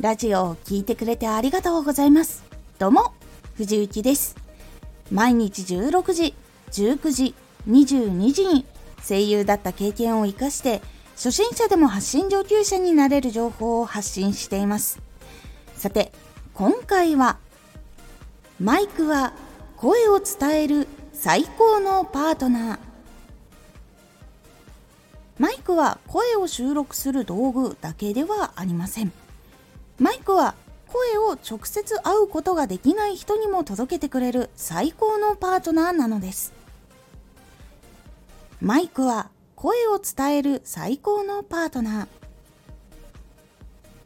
ラジオを聴いてくれてありがとうございます。どうも、藤幸です。毎日16時、19時、22時に声優だった経験を活かして、初心者でも発信上級者になれる情報を発信しています。さて、今回は、マイクは声を伝える最高のパートナー。マイクは声を収録する道具だけではありません。マイクは声を直接会うことができない人にも届けてくれる最高のパートナーなのです。マイクは声を伝える最高のパートナー。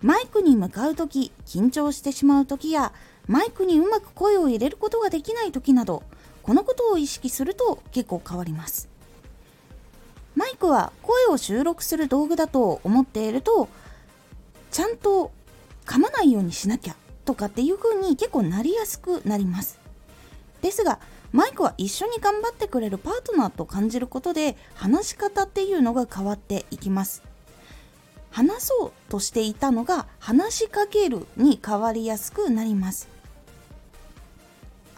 マイクに向かうとき緊張してしまうときやマイクにうまく声を入れることができないときなどこのことを意識すると結構変わります。マイクは声を収録する道具だと思っているとちゃんと噛まないようにしなきゃとかっていう風に結構なりやすくなります。ですがマイクは一緒に頑張ってくれるパートナーと感じることで話し方っていうのが変わっていきます。話そうとしていたのが話しかけるに変わりやすくなります。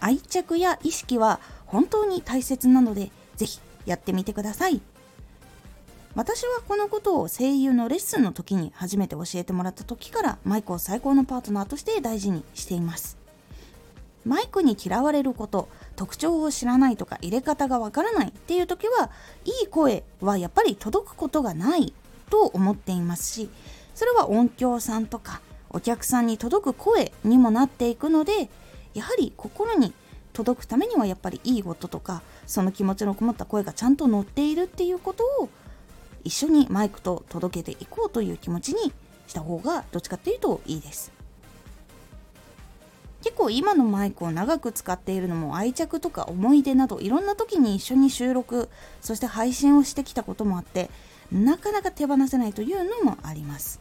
愛着や意識は本当に大切なのでぜひやってみてください。私はこのことを声優のレッスンの時に初めて教えてもらった時からマイクを最高のパートナーとして大事にしています。マイクに嫌われること特徴を知らないとか入れ方がわからないっていう時はいい声はやっぱり届くことがないと思っていますしそれは音響さんとかお客さんに届く声にもなっていくのでやはり心に届くためにはやっぱりいい音とかその気持ちのこもった声がちゃんと乗っているっていうことを一緒にマイクと届けていこうという気持ちにした方がどっちかっていうといいです。結構今のマイクを長く使っているのも愛着とか思い出などいろんな時に一緒に収録そして配信をしてきたこともあってなかなか手放せないというのもあります。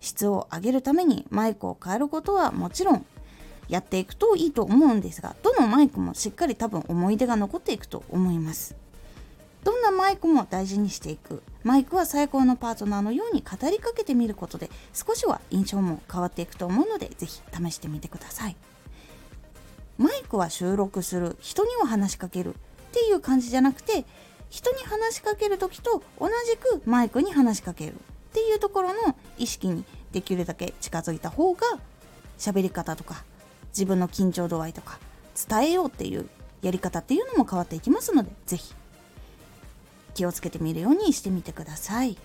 質を上げるためにマイクを変えることはもちろんやっていくといいと思うんですがどのマイクもしっかり多分思い出が残っていくと思います。どんなマイクも大事にしていく。マイクは最高のパートナーのように語りかけてみることで少しは印象も変わっていくと思うのでぜひ試してみてください。マイクは収録する人には話しかけるっていう感じじゃなくて人に話しかける時と同じくマイクに話しかけるっていうところの意識にできるだけ近づいた方が喋り方とか自分の緊張度合いとか伝えようっていうやり方っていうのも変わっていきますので是非気をつけてみるようにしてみてください。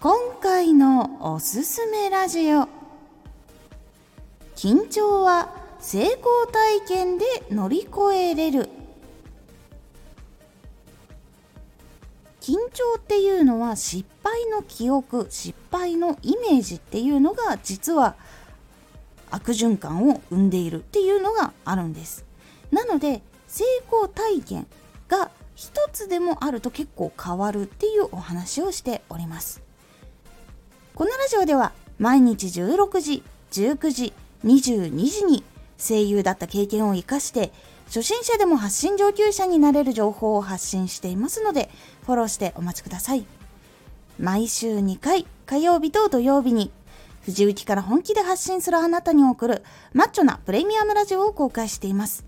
今回のおすすめラジオ。緊張は成功体験で乗り越えれる。緊張っていうのは失敗の記憶失敗のイメージっていうのが実は悪循環を生んでいるっていうのがあるんです。なので成功体験が一つでもあると結構変わるっていうお話をしております。このラジオでは毎日16時19時22時に声優だった経験を生かして初心者でも発信上級者になれる情報を発信していますのでフォローしてお待ちください。毎週2回火曜日と土曜日に藤雪から本気で発信するあなたに送るマッチョなプレミアムラジオを公開しています。